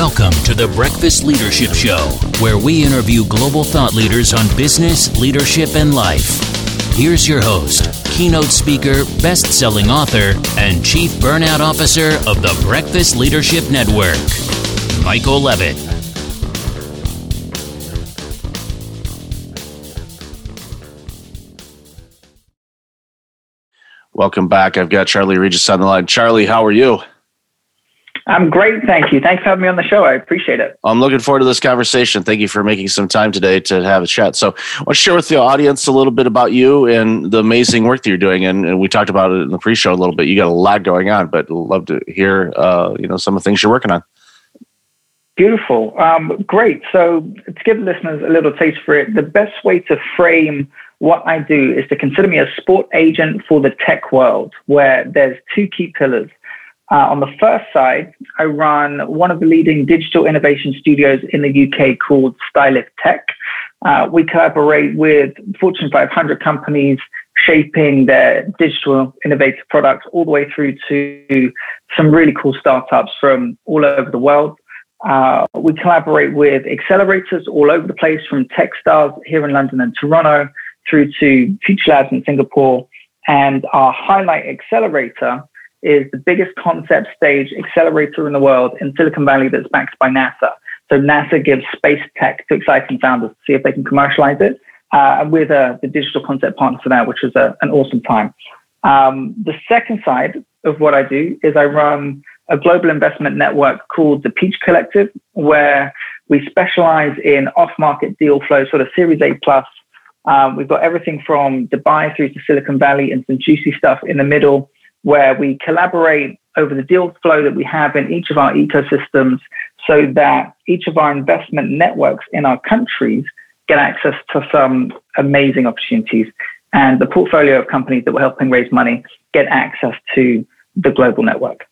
Welcome to the Breakfast Leadership Show, where we interview global thought leaders on business, leadership, and life. Here's your host, keynote speaker, best selling author, and chief burnout officer of the Breakfast Leadership Network, Michael Levitt. Welcome back. I've got Charlie Regis on the line. Charlie, how are you? I'm great, thank you. Thanks for having me on the show. I appreciate it. I'm looking forward to this conversation. Thank you for making some time today to have a chat. So, I want to share with the audience a little bit about you and the amazing work that you're doing. And, and we talked about it in the pre-show a little bit. You got a lot going on, but love to hear, uh, you know, some of the things you're working on. Beautiful. Um, great. So, to give listeners a little taste for it, the best way to frame what I do is to consider me a sport agent for the tech world, where there's two key pillars. Uh, on the first side, I run one of the leading digital innovation studios in the UK called Styliff Tech. Uh, we collaborate with Fortune 500 companies shaping their digital innovative products all the way through to some really cool startups from all over the world. Uh, we collaborate with accelerators all over the place from Techstars here in London and Toronto through to Future Labs in Singapore. And our highlight accelerator is the biggest concept stage accelerator in the world in Silicon Valley that's backed by NASA. So NASA gives space tech to exciting founders to see if they can commercialize it. Uh, and we're the, digital concept partner for that, which is a, an awesome time. Um, the second side of what I do is I run a global investment network called the Peach Collective, where we specialize in off-market deal flow, sort of Series A plus. Um, we've got everything from Dubai through to Silicon Valley and some juicy stuff in the middle where we collaborate over the deal flow that we have in each of our ecosystems so that each of our investment networks in our countries get access to some amazing opportunities. And the portfolio of companies that we're helping raise money get access to the global network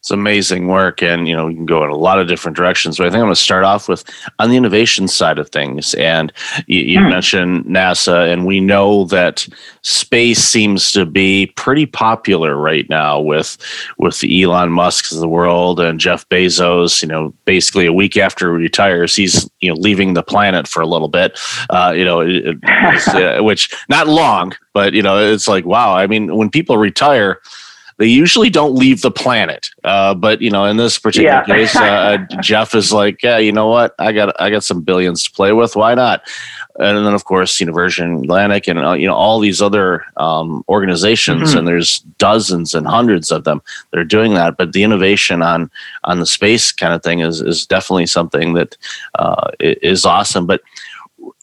it's amazing work and you know you can go in a lot of different directions but i think i'm going to start off with on the innovation side of things and you, you hmm. mentioned nasa and we know that space seems to be pretty popular right now with with elon musks of the world and jeff bezos you know basically a week after he retires he's you know leaving the planet for a little bit uh, you know it, uh, which not long but you know it's like wow i mean when people retire they usually don't leave the planet. Uh, but you know, in this particular yeah. case, uh, Jeff is like, yeah, you know what? I got I got some billions to play with. Why not? And then, of course, you know, Virgin Atlantic and uh, you know all these other um, organizations, mm-hmm. and there's dozens and hundreds of them that are doing that. But the innovation on on the space kind of thing is is definitely something that uh, is awesome. But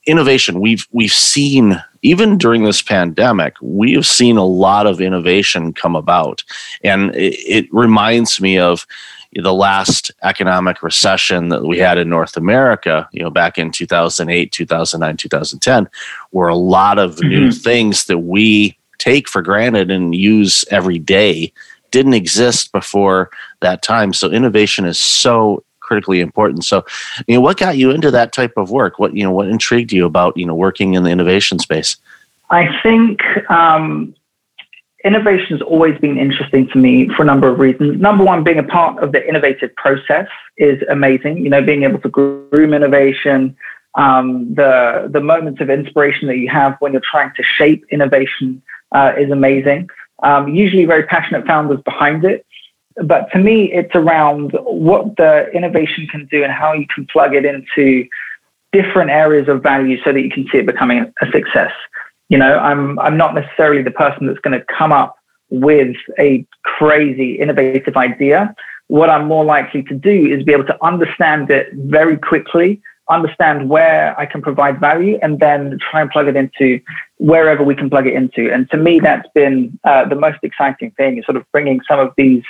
innovation we've we've seen even during this pandemic we have seen a lot of innovation come about and it, it, reminds me of the last economic recession that we had in North America you know back in 2008 2009 2010 where a lot of mm-hmm. new things that we take for granted and use every day didn't exist before that time so innovation is so critically important. So, you know, what got you into that type of work? What you know, what intrigued you about you know working in the innovation space? I think um, innovation has always been interesting to me for a number of reasons. Number one, being a part of the innovative process is amazing. You know, being able to groom innovation, um, the the moments of inspiration that you have when you're trying to shape innovation uh, is amazing. Um, usually, very passionate founders behind it. But to me, it's around what the innovation can do and how you can plug it into different areas of value so that you can see it becoming a success. You know, I'm I'm not necessarily the person that's going to come up with a crazy innovative idea. What I'm more likely to do is be able to understand it very quickly, understand where I can provide value, and then try and plug it into wherever we can plug it into. And to me, that's been uh, the most exciting thing is sort of bringing some of these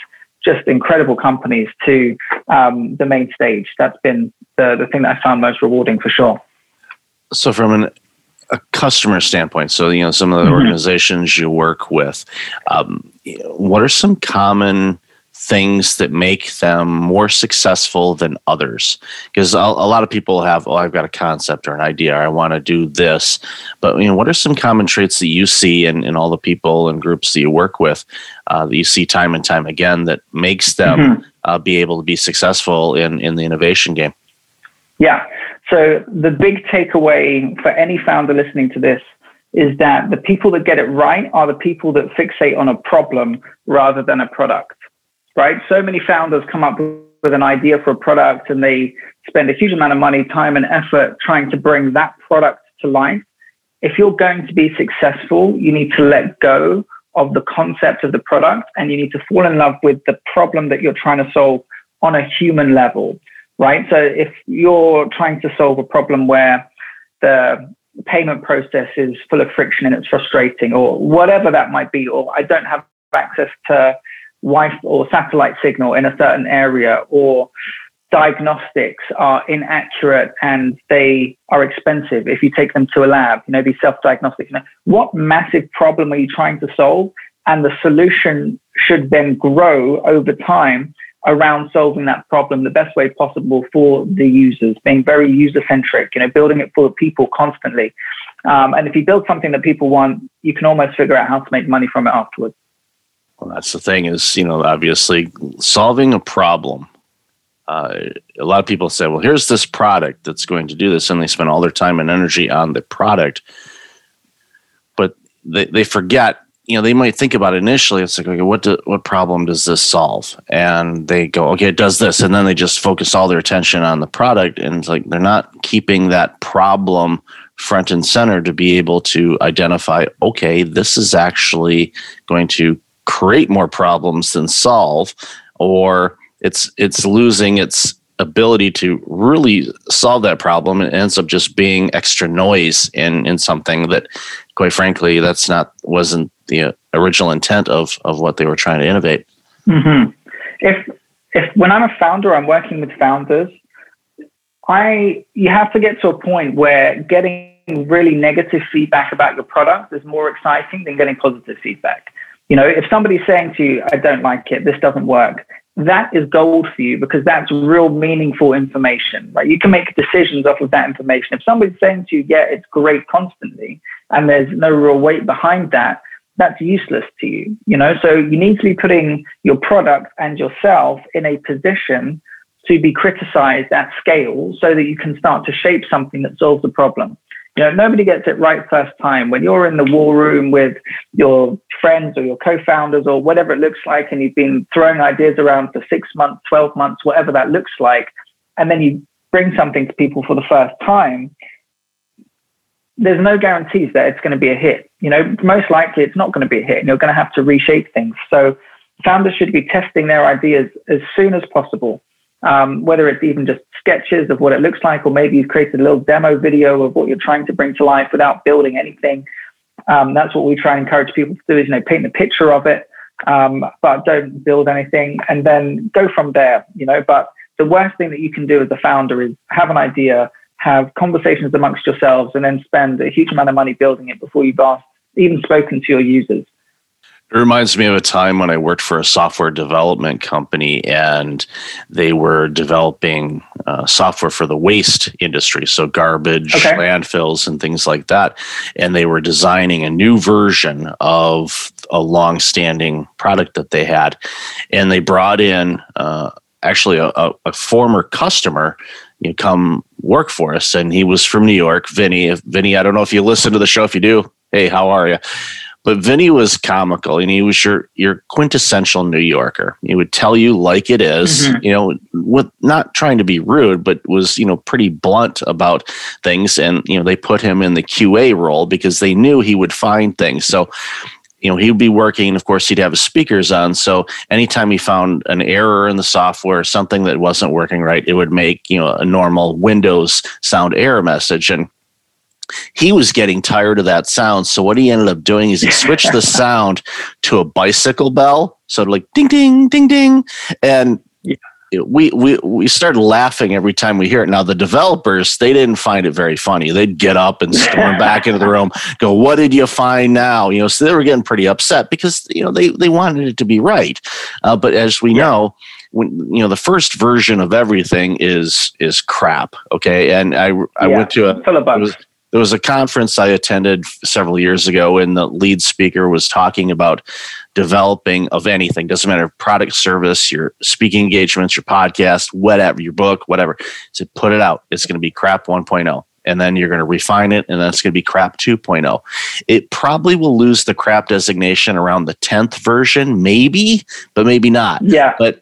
just incredible companies to um, the main stage. That's been the, the thing that I found most rewarding for sure. So, from an, a customer standpoint, so you know some of the mm-hmm. organizations you work with, um, what are some common things that make them more successful than others. Because a, a, lot of people have oh i've got a concept or an idea or i want to do this. But you know what are some common traits that you see in, in all the people and groups that you work with uh, that you see time and time again that makes them mm-hmm. uh, be able to be successful in in the innovation game? Yeah. So the big takeaway for any founder listening to this is that the people that get it right are the people that fixate on a problem rather than a product right? So many founders come up with an idea for a product and they spend a huge amount of money, time, and effort trying to bring that product to life. If you're going to be successful, you need to let go of the concept of the product and you need to fall in love with the problem that you're trying to solve on a human level, right? So if you're trying to solve a problem where the payment process is full of friction and it's frustrating or whatever that might be, or I don't have access to Wi-Fi or satellite signal in a certain area or diagnostics are inaccurate and they are expensive if you take them to a lab, you know, these self-diagnostics. You know, what massive problem are you trying to solve? And the solution should then grow over time around solving that problem the best way possible for the users, being very user-centric, you know, building it for the people constantly. Um, and if you build something that people want, you can almost figure out how to make money from it afterwards. Well, that's the thing is, you know, obviously solving a problem. Uh, a lot of people say, well, here's this product that's going to do this, and they spend all their time and energy on the product. But they, they forget, you know, they might think about it initially. It's like, okay, what, do, what problem does this solve? And they go, okay, it does this. And then they just focus all their attention on the product. And it's like they're not keeping that problem front and center to be able to identify, okay, this is actually going to create more problems than solve, or it's it's losing its ability to really solve that problem. And ends up just being extra noise in in something that quite frankly that's not wasn't the original intent of of what they were trying to innovate. Mm-hmm. if if when i'm a founder i'm working with founders i you have to get to a point where getting really negative feedback about your product is more exciting than getting positive feedback you know, if somebody's saying to you, I don't like it, this doesn't work, that is gold for you because that's real meaningful information, right? You can make decisions off of that information. If somebody's saying to you, yeah, it's great constantly, and there's no real weight behind that, that's useless to you, you know? So you need to be putting your product and yourself in a position to be criticized at scale so that you can start to shape something that solves the problem. You know, nobody gets it right first time. When you're in the war room with your friends or your co-founders or whatever it looks like, and you've been throwing ideas around for six months, 12 months, whatever that looks like, and then you bring something to people for the first time, there's no guarantees that it's going to be a hit. You know, most likely it's not going to be a hit and you're going to have to reshape things. So founders should be testing their ideas as soon as possible um, whether it's even just sketches of what it looks like, or maybe you've created a little demo video of what you're trying to bring to life without building anything. Um, that's what we try and encourage people to do is, you know, paint a picture of it, um, but don't build anything and then go from there, you know, but the worst thing that you can do as a founder is have an idea, have conversations amongst yourselves and then spend a huge amount of money building it before you've asked, even spoken to your users. It reminds me of a time when I worked for a software development company and they were developing uh, software for the waste industry, so garbage, okay. landfills, and things like that. And they were designing a new version of a long-standing product that they had, and they brought in uh, actually a, a, a, former customer. You come work for us, and he was from New York. Vinny, Vinny, I don't know if you listen to the show. If you do, hey, how are you? But Vinny was comical and he was your your quintessential New Yorker. He would tell you like it is, mm-hmm. you know, with not trying to be rude, but was, you know, pretty blunt about things. And, you know, they put him in the QA role because they knew he would find things. So you know, he'd be working. Of course, he'd have his speakers on. So anytime he found an error in the software, something that wasn't working right, it would make, you know, a normal Windows sound error message. And he was getting tired of that sound. So what he ended up doing is he switched the sound to a bicycle bell. So like ding ding ding ding. And we we we started laughing every time we hear it. Now the developers they didn't find it very funny. They'd get up and storm back into the room, go, "What did you find now?" You know, so they were getting pretty upset because you know they they wanted it to be right. Uh, but as we know, when you know the first version of everything is is crap. Okay, and I I yeah, went to a there was a conference I attended several years ago, and the lead speaker was talking about developing of anything. Doesn't matter product, service, your speaking engagements, your podcast, whatever, your book, whatever. So put it out. It's going to be crap 1.0 and then you're going to refine it and then it's going to be crap 2.0 it probably will lose the crap designation around the 10th version maybe but maybe not yeah but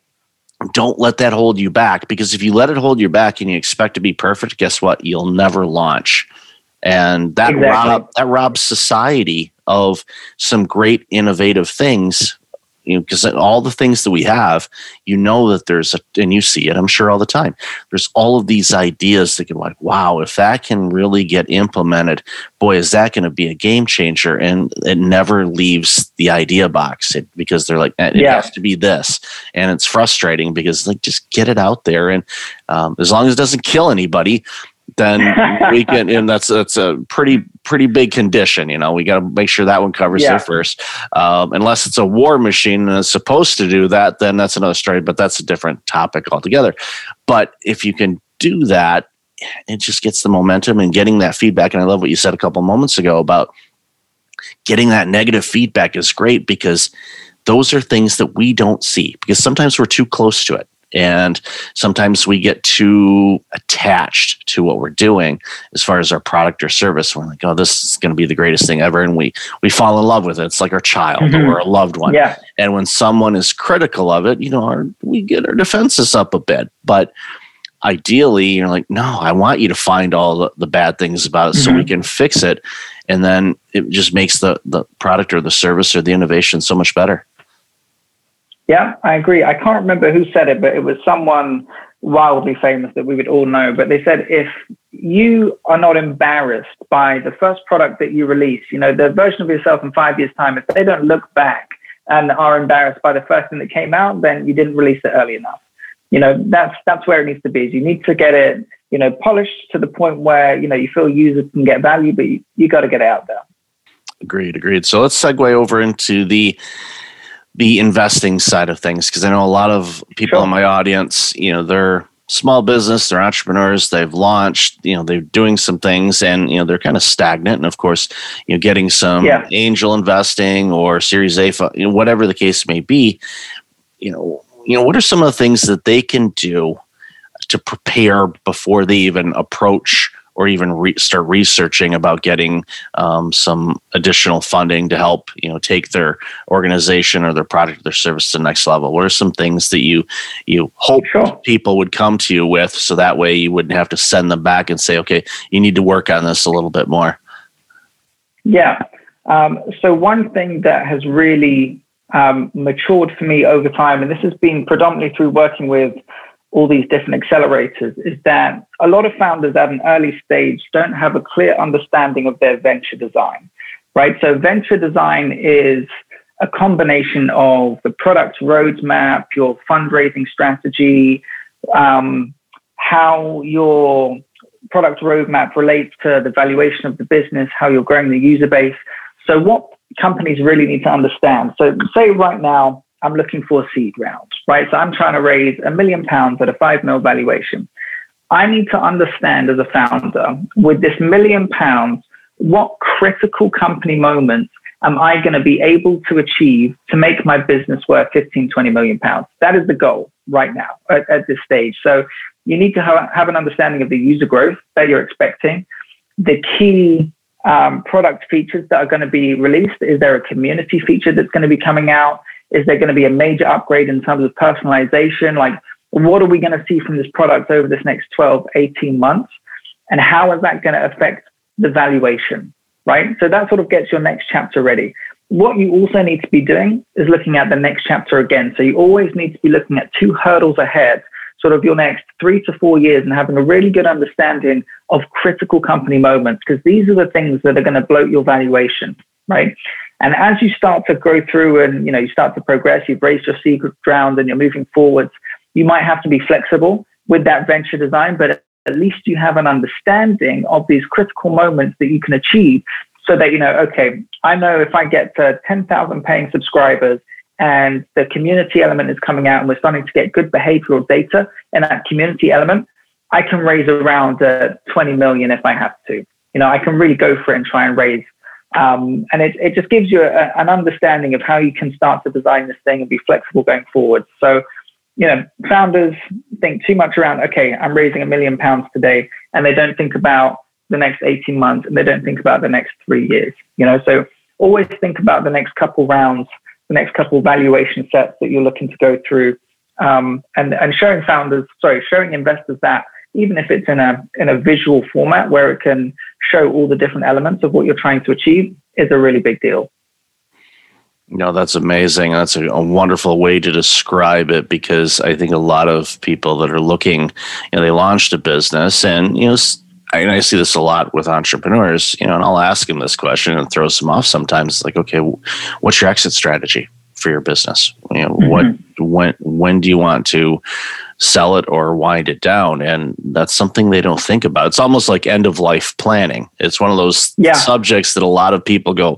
don't let that hold you back because if you let it hold you back and you expect to be perfect guess what you'll never launch and that exactly. rob that robs society of some great innovative things you know because all the things that we have you know that there's a and you see it i'm sure all the time. There's all of these ideas that can like wow if that can really get implemented boy is that going to be a game changer. And it never leaves the idea box. It, because they're like it yeah. has to be this. And it's frustrating because like just get it out there. And um, as long as it doesn't kill anybody then we can and that's that's a pretty pretty big condition you know we got to make sure that one covers yeah. it first. Um, unless it's a war machine and it's supposed to do that then that's another story but that's a different topic altogether. But if you can do that it just gets the momentum and getting that feedback and i love what you said a couple moments ago about getting that negative feedback is great because those are things that we don't see because sometimes we're too close to it and sometimes we get too attached to what we're doing as far as our product or service. We're like, oh, this is going to be the greatest thing ever. And we, we fall in love with it. It's like our child mm-hmm. or a loved one. Yeah. And when someone is critical of it, you know, our, we get our defenses up a bit. But ideally, you're like, no, I want you to find all the, the bad things about it mm-hmm. so we mm-hmm. can fix it. And then it just makes the, the product or the service or the innovation so much better. Yeah, I agree. I can't remember who said it, but it was someone wildly famous that we would all know. But they said if you are not embarrassed by the first product that you release, you know, the version of yourself in five years' time, if they don't look back and are embarrassed by the first thing that came out, then you didn't release it early enough. You know, that's that's where it needs to be. Is you need to get it, you know, polished to the point where, you know, you feel users can get value, but you, you got to get it out there. Agreed, agreed. So let's segue over into the the investing side of things because I know a lot of people sure. in my audience, you know, they're small business, they're entrepreneurs, they've launched, you know, they're doing some things and, you know, they're kind of stagnant. And of course, you know, getting some yeah. angel investing or series A, you know, whatever the case may be, you know, you know, what are some of the things that they can do to prepare before they even approach or even re- start researching about getting um, some additional funding to help you know take their organization or their product or their service to the next level? What are some things that you you hope sure. people would come to you with so that way you wouldn't have to send them back and say okay you need to work on this a little bit more yeah. Um, so one thing that has really um, matured for me over time and this has been predominantly through working with all these different accelerators is that a lot of founders at an early stage don't have a clear understanding of their venture design, right? So venture design is a combination of the product roadmap, your fundraising strategy, um, how your product roadmap relates to the valuation of the business, how you're growing the user base. So what companies really need to understand. So say right now, I'm looking for a seed round, right? So I'm trying to raise a million pounds at a five mil valuation. I need to understand as a founder with this million pounds, what critical company moments am I going to be able to achieve to make my business worth 15, 20 million pounds? That is the goal right now at, at this stage. So you need to have, have, an understanding of the user growth that you're expecting, the key um, product features that are going to be released. Is there a community feature that's going to be coming out? Is there going to be a major upgrade in terms of personalization? Like, what are we going to see from this product over this next 12, 18 months? And how is that going to affect the valuation? Right. So that sort of gets your next chapter ready. What you also need to be doing is looking at the next chapter again. So you always need to be looking at two hurdles ahead, sort of your next three to four years, and having a really good understanding of critical company moments, because these are the things that are going to bloat your valuation, right? And as you start to grow through and you know you start to progress, you've raised your seed round and you're moving forwards, you might have to be flexible with that venture design, but at least you have an understanding of these critical moments that you can achieve so that you know, okay, I know if I get to 10,000 paying subscribers and the community element is coming out and we're starting to get good behavioral data in that community element, I can raise around uh, 20 million if I have to. You know, I can really go for it and try and raise. Um, and it, it just gives you a, an understanding of how you can start to design this thing and be flexible going forward. So, you know, founders think too much around, okay, I'm raising a million pounds today, and they don't think about the next 18 months and they don't think about the next three years. You know, so always think about the next couple rounds, the next couple valuation sets that you're looking to go through, um, and and showing founders, sorry, showing investors that even if it's in a in a visual format where it can show all the different elements of what you're trying to achieve is a really big deal. No, that's amazing. That's a, a, wonderful way to describe it because I think a lot of people that are looking, you know, they launched a business and, you know, I, I see this a lot with entrepreneurs, you know, and I'll ask them this question and throws them off sometimes. Like, okay, what's your exit strategy for your business? You know, mm-hmm. what when when do you want to sell it or wind it down? And that's something they don't think about. It's almost like end of life planning. It's one of those yeah. subjects that a lot of people go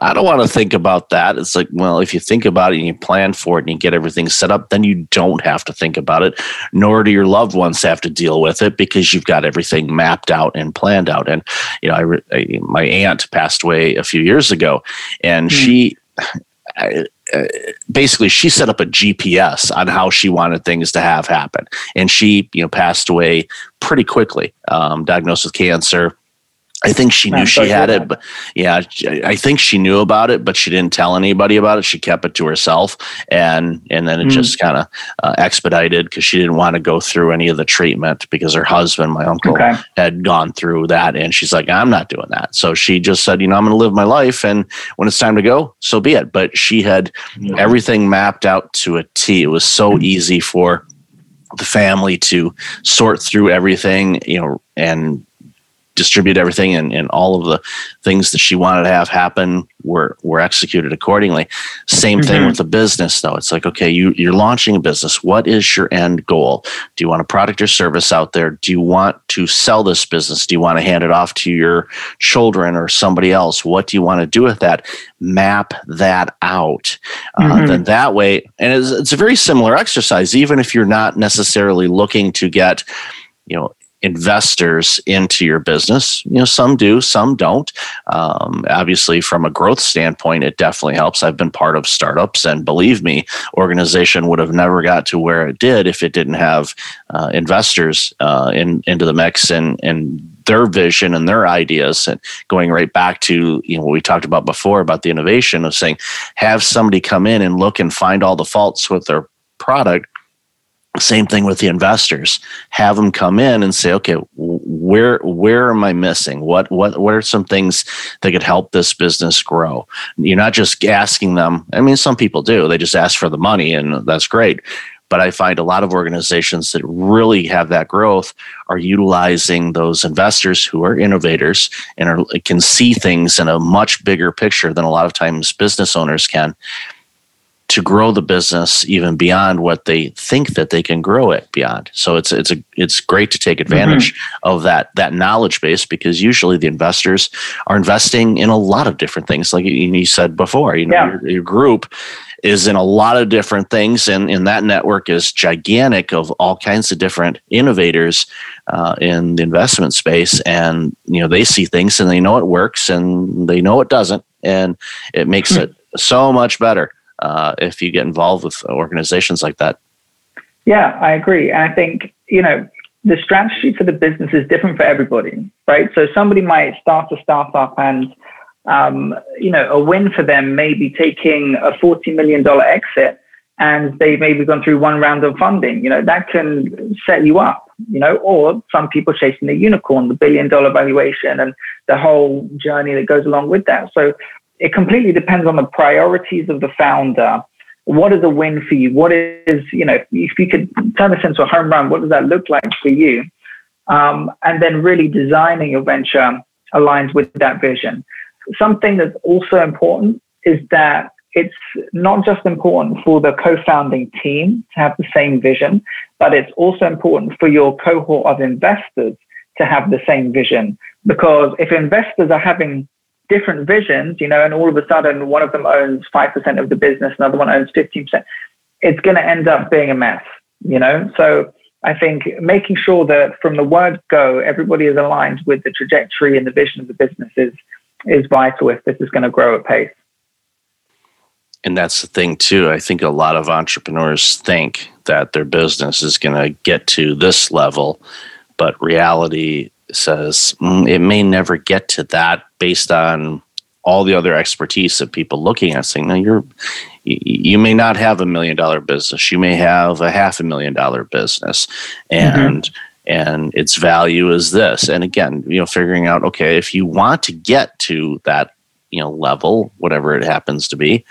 I don't want to think about that. It's like, well, if you think about it and you plan for it and you get everything set up, then you don't have to think about it, nor do your loved ones have to deal with it because you've got everything mapped out and planned out. And, you know, I, I my aunt passed away a few years ago and mm. she, I, basically she set up a GPS on how she wanted things to have happen, and she you know passed away pretty quickly, um, diagnosed with cancer. I think she knew she had it, but yeah, I think she knew about it, but she didn't tell anybody about it. She kept it to herself, and and then it mm. just kind of uh, expedited because she didn't want to go through any of the treatment because her husband, my uncle, okay. had gone through that, and she's like, I'm not doing that. So she just said, you know, I'm going to live my life, and when it's time to go, so be it. But she had mm. everything mapped out to a T. It was so mm. easy for the family to sort through everything, you know, and distribute everything and, and all of the things that she wanted to have happen were were executed accordingly. Same mm-hmm. thing with the business though. It's like, okay, you you're launching a business. What is your end goal? Do you want a product or service out there? Do you want to sell this business? Do you want to hand it off to your children or somebody else? What do you want to do with that? Map that out. Uh, mm-hmm. Uh, then that way, and it's, it's a very similar exercise, even if you're not necessarily looking to get you know investors into your business. You know, some do, some don't. Um, obviously, from a growth standpoint, it definitely helps. I've been part of startups, and believe me, organization would have never got to where it did if it didn't have uh, investors uh, in into the mix and and their vision and their ideas and going right back to you know what we talked about before about the innovation of saying have somebody come in and look and find all the faults with their product same thing with the investors. Have them come in and say okay where where am i missing? What what what are some things that could help this business grow? You're not just asking them. I mean some people do. They just ask for the money and that's great. But i find a lot of organizations that really have that growth are utilizing those investors who are innovators and are, can see things in a much bigger picture than a lot of times business owners can to grow the business even beyond what they think that they can grow it beyond. So it's it's a it's great to take advantage mm-hmm. of that that knowledge base because usually the investors are investing in a lot of different things. Like you said before, you know, yeah. your, your, group is in a lot of different things, and, and that network is gigantic of all kinds of different innovators uh, in the investment space. And you know, they see things and they know it works and they know it doesn't, and it makes mm-hmm. it so much better uh, if you get involved with organizations like that. Yeah, I agree. And I think, you know, the strategy for the business is different for everybody, right? So somebody might start a startup and, um, you know, a win for them may be taking a $40 million exit and they've maybe gone through one round of funding. You know, that can set you up, you know, or some people chasing the unicorn, the billion dollar valuation and the whole journey that goes along with that. So it completely depends on the priorities of the founder. What is a win for you? What is, you know, if you could turn this into a home run, what does that look like for you? Um, and then really designing your venture aligns with that vision. Something that's also important is that it's not just important for the co-founding team to have the same vision, but it's also important for your cohort of investors to have the same vision. Because if investors are having different visions, you know, and all of a sudden one of them owns 5% of the business, another one owns 15%, it's going to end up being a mess, you know? So I think making sure that from the word go, everybody is aligned with the trajectory and the vision of the business is, is vital if this is going to grow at pace. And that's the thing, too. I think a lot of entrepreneurs think that their business is going to get to this level, but reality says mm, it may never get to that based on all the other expertise of people looking at saying, no, you're you may not have a million dollar business. You may have a half a million dollar business. And mm-hmm. and its value is this. And again, you know, figuring out, okay, if you want to get to that, you know, level, whatever it happens to be,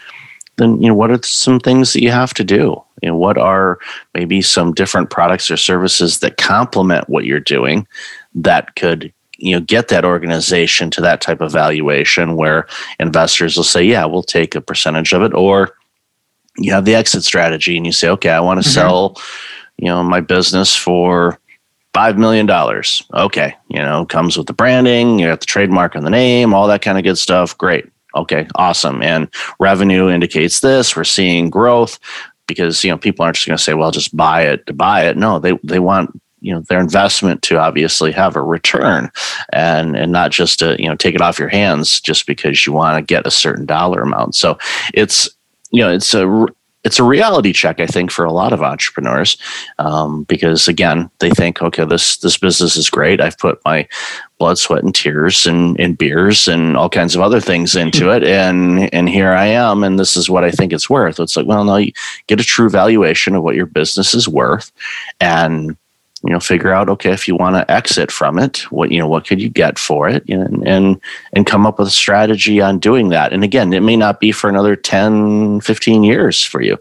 then you know what are some things that you have to do you know what are maybe some different products or services that complement what you're doing that could you know get that organization to that type of valuation where investors will say yeah we'll take a percentage of it or you have the exit strategy and you say okay i want to mm-hmm. sell you know my business for five million dollars. Okay you know comes with the branding you got the trademark on the name all that kind of good stuff. Great. Okay awesome. And revenue indicates this. We're seeing growth because you know people aren't just going to say well just buy it to buy it. No they they want you know their investment to obviously have a return and and not just to you know take it off your hands just because you want to get a certain dollar amount so it's you know it's a it's a reality check, I think, for a lot of entrepreneurs, um, because again, they think, okay, this this business is great. I've put my blood, sweat, and tears, and, and beers, and all kinds of other things into it, and and here I am, and this is what I think it's worth. It's like, well, no, you get a true valuation of what your business is worth, and you know figure out okay if you want to exit from it what you know what could you get for it? And and and come up with a strategy on doing that. And again it may not be for another 10 15 years for you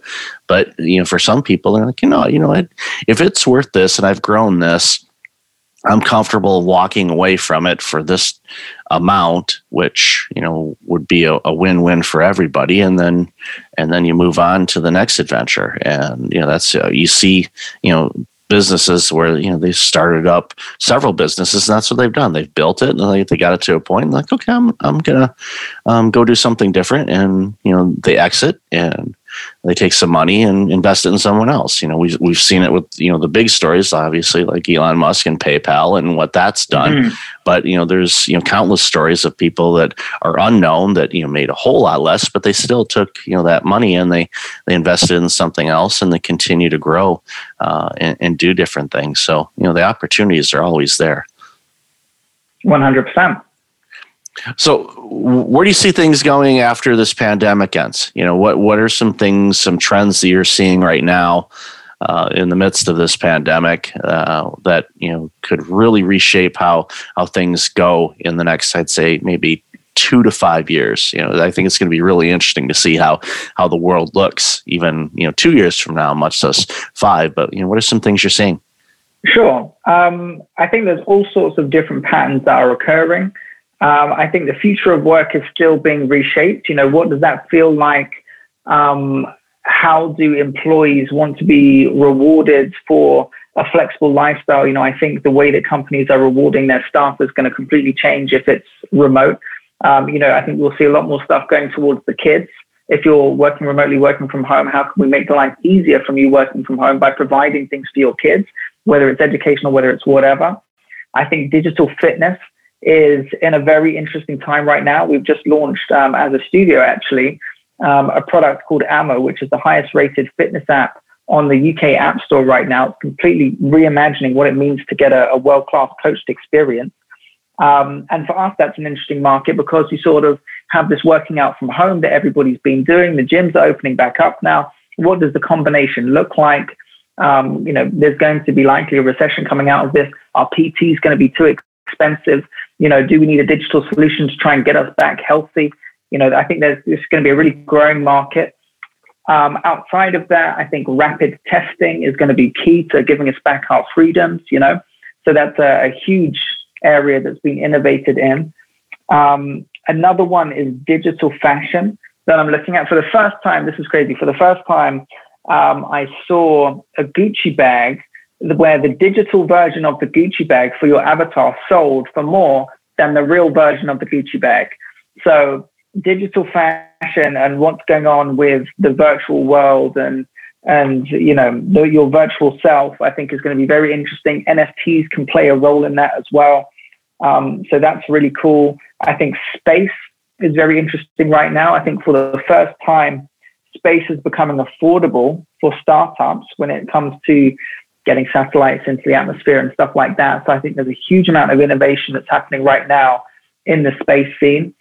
but you know for some people they're like you know you know if it's worth this and i've grown this i'm comfortable walking away from it for this amount which you know would be a, a win-win for everybody. And then and then you move on to the next adventure. And you know that's uh, you see you know businesses where you know they started up several businesses and that's what they've done. They've built it and they, they got it to a point like okay i'm, I'm gonna um, go do something different. And you know they exit and they take some money and invest it in someone else. You know, we've we've seen it with you know the big stories, obviously, like Elon Musk and PayPal and what that's done. Mm-hmm. But you know, there's you know countless stories of people that are unknown that you know made a whole lot less, but they still took you know that money and they they invested in something else and they continue to grow uh, and, and do different things. So you know, the opportunities are always there. One hundred percent. So, where do you see things going after this pandemic ends? You know, what what are some things, some trends that you're seeing right now uh, in the midst of this pandemic uh, that you know could really reshape how how things go in the next, I'd say, maybe two to five years. You know, I think it's going to be really interesting to see how how the world looks, even you know, two years from now, much less five. But you know, what are some things you're seeing? Sure. Um, I think there's all sorts of different patterns that are occurring. Um, I think the future of work is still being reshaped. You know, what does that feel like? Um, how do employees want to be rewarded for a flexible lifestyle? You know, I think the way that companies are rewarding their staff is going to completely change if it's remote. Um, you know, I think we'll see a lot more stuff going towards the kids. If you're working remotely, working from home, how can we make the life easier from you working from home by providing things for your kids, whether it's educational, whether it's whatever? I think digital fitness is in a very interesting time right now. We've just launched um, as a studio actually um, a product called Ammo, which is the highest rated fitness app on the UK App Store right now. It's completely reimagining what it means to get a, a world class coached experience. Um, and for us, that's an interesting market because you sort of have this working out from home that everybody's been doing. The gyms are opening back up now. What does the combination look like? Um, you know, there's going to be likely a recession coming out of this. Our PT is going to be too expensive you know, do we need a digital solution to try and get us back healthy? You know, I think there's, going to be a really growing market. Um, outside of that, I think rapid testing is going to be key to giving us back our freedoms, you know. So that's a, a huge area that's been innovated in. Um, another one is digital fashion. that I'm looking at. For the first time, this is crazy. For the first time, um, I saw a Gucci bag where the digital version of the Gucci bag for your avatar sold for more than the real version of the Gucci bag. So digital fashion and what's going on with the virtual world and and you know the, your virtual self, I think is going to be very interesting. NFTs can play a role in that as well. Um, so that's really cool. I think space is very interesting right now. I think for the first time, space is becoming affordable for startups when it comes to getting satellites into the atmosphere and stuff like that. So I think there's a huge amount of innovation that's happening right now in the space scene,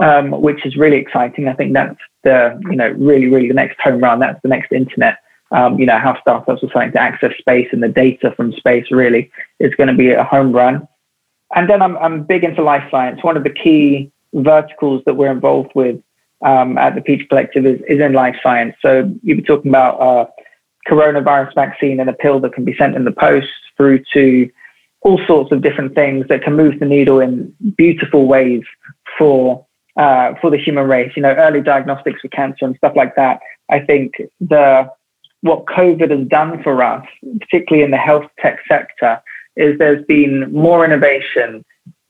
um, which is really exciting. I think that's the, you know, really, really the next home run. That's the next internet. Um, you know, how startups are starting to access space and the data from space really is going to be a home run. And then I'm, I'm big into life science. One of the key verticals that we're involved with um, at the Peach Collective is, is in life science. So you'll be talking about uh, coronavirus vaccine and a pill that can be sent in the post through to all sorts of different things that can move the needle in beautiful ways for uh, for the human race. You know, early diagnostics for cancer and stuff like that. I think the what COVID has done for us, particularly in the health tech sector, is there's been more innovation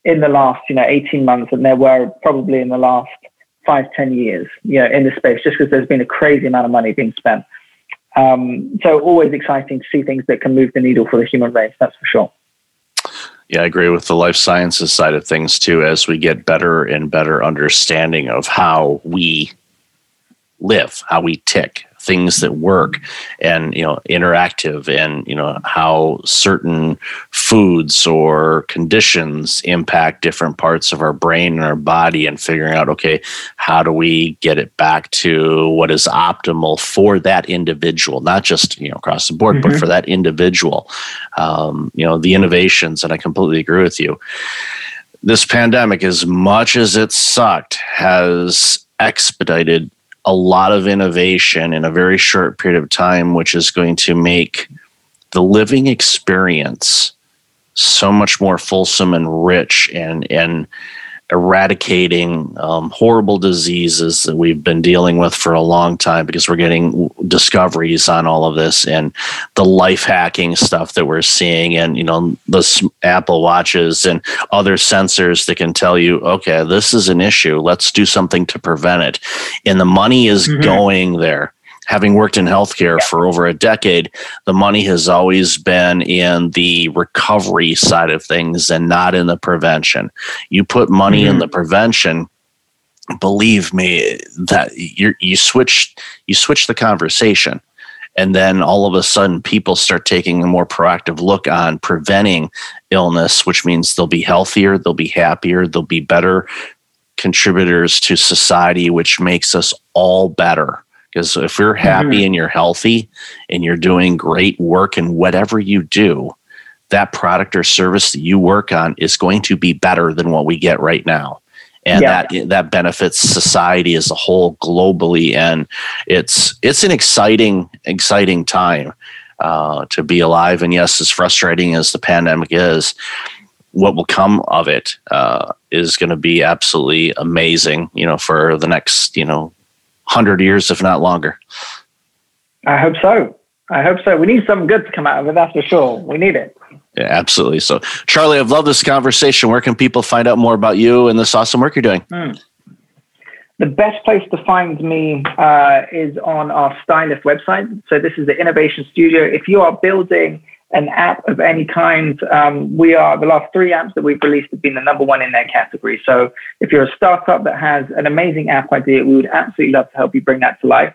in the last you know 18 months than there were probably in the last five ten years. You know, in this space, just because there's been a crazy amount of money being spent. Um, so always exciting to see things that can move the needle for the human race. That's for sure. Yeah, I agree with the life sciences side of things too. As we get better and better understanding of how we live, how we tick, things that work and you know interactive and you know how certain foods or conditions impact different parts of our brain and our body and figuring out okay how do we get it back to what is optimal for that individual not just you know across the board mm-hmm. but for that individual um, you know the innovations and i completely agree with you this pandemic as much as it sucked has expedited a lot of innovation in a very short period of time, which is going to make the living experience so much more fulsome and rich and and eradicating um, horrible diseases that we've been dealing with for a long time because we're getting discoveries on all of this and the life hacking stuff that we're seeing and you know the apple watches and other sensors that can tell you okay this is an issue. Let's do something to prevent it. And the money is mm-hmm. going there having worked in healthcare for over a decade, the money has always been in the recovery side of things and not in the prevention. You put money mm-hmm. in the prevention, believe me that you you switch you switch the conversation and then all of a sudden people start taking a more proactive look on preventing illness which means they'll be healthier they'll be happier they'll be better contributors to society which makes us all better because if you're happy mm-hmm. and you're healthy and you're doing great work in whatever you do, that product or service that you work on is going to be better than what we get right now. And yeah. that that benefits society as a whole globally. And it's it's an exciting, exciting time uh, to be alive. And yes, as frustrating as the pandemic is, what will come of it uh, is going to be absolutely amazing. You know, for the next you know 100 years, if not longer. I hope so. I hope so. We need something good to come out of it, that's for sure. We need it. Yeah, absolutely. So, Charlie, I've loved this conversation. Where can people find out more about you and this awesome work you're doing? Hmm. The best place to find me uh, is on our Styliff website. So, this is the Innovation Studio. If you are building an app of any kind. Um, we are the last three apps that we've released have been the number one in their category. So if you're a startup that has an amazing app idea, we would absolutely love to help you bring that to life.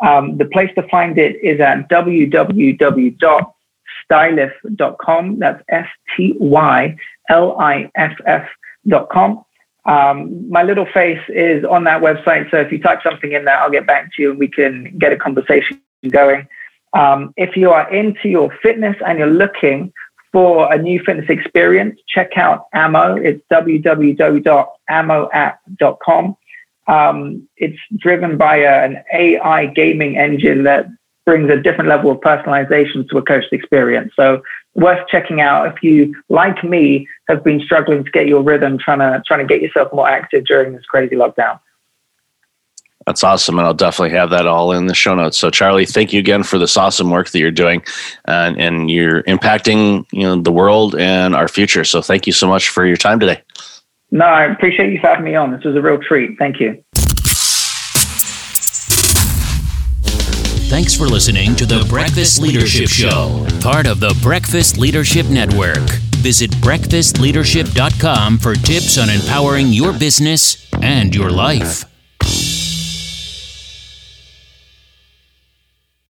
Um, the place to find it is at www.styliff.com. That's S T Y L I F F.com. Um, my little face is on that website. So if you type something in there, I'll get back to you and we can get a conversation going. Um, if you are into your fitness and you're looking for a new fitness experience, check out Ammo. It's www.ammoapp.com. Um, it's driven by a, an AI gaming engine that brings a different level of personalization to a coached experience. So worth checking out if you, like me, have been struggling to get your rhythm, trying to trying to get yourself more active during this crazy lockdown. That's awesome. And I'll definitely have that all in the show notes. So Charlie, thank you again for this awesome work that you're doing and, and you're impacting, you know, the world and our future. So thank you so much for your time today. No, I appreciate you having me on. This was a real treat. Thank you. Thanks for listening to the Breakfast Leadership Show, part of the Breakfast Leadership Network. Visit breakfastleadership.com for tips on empowering your business and your life.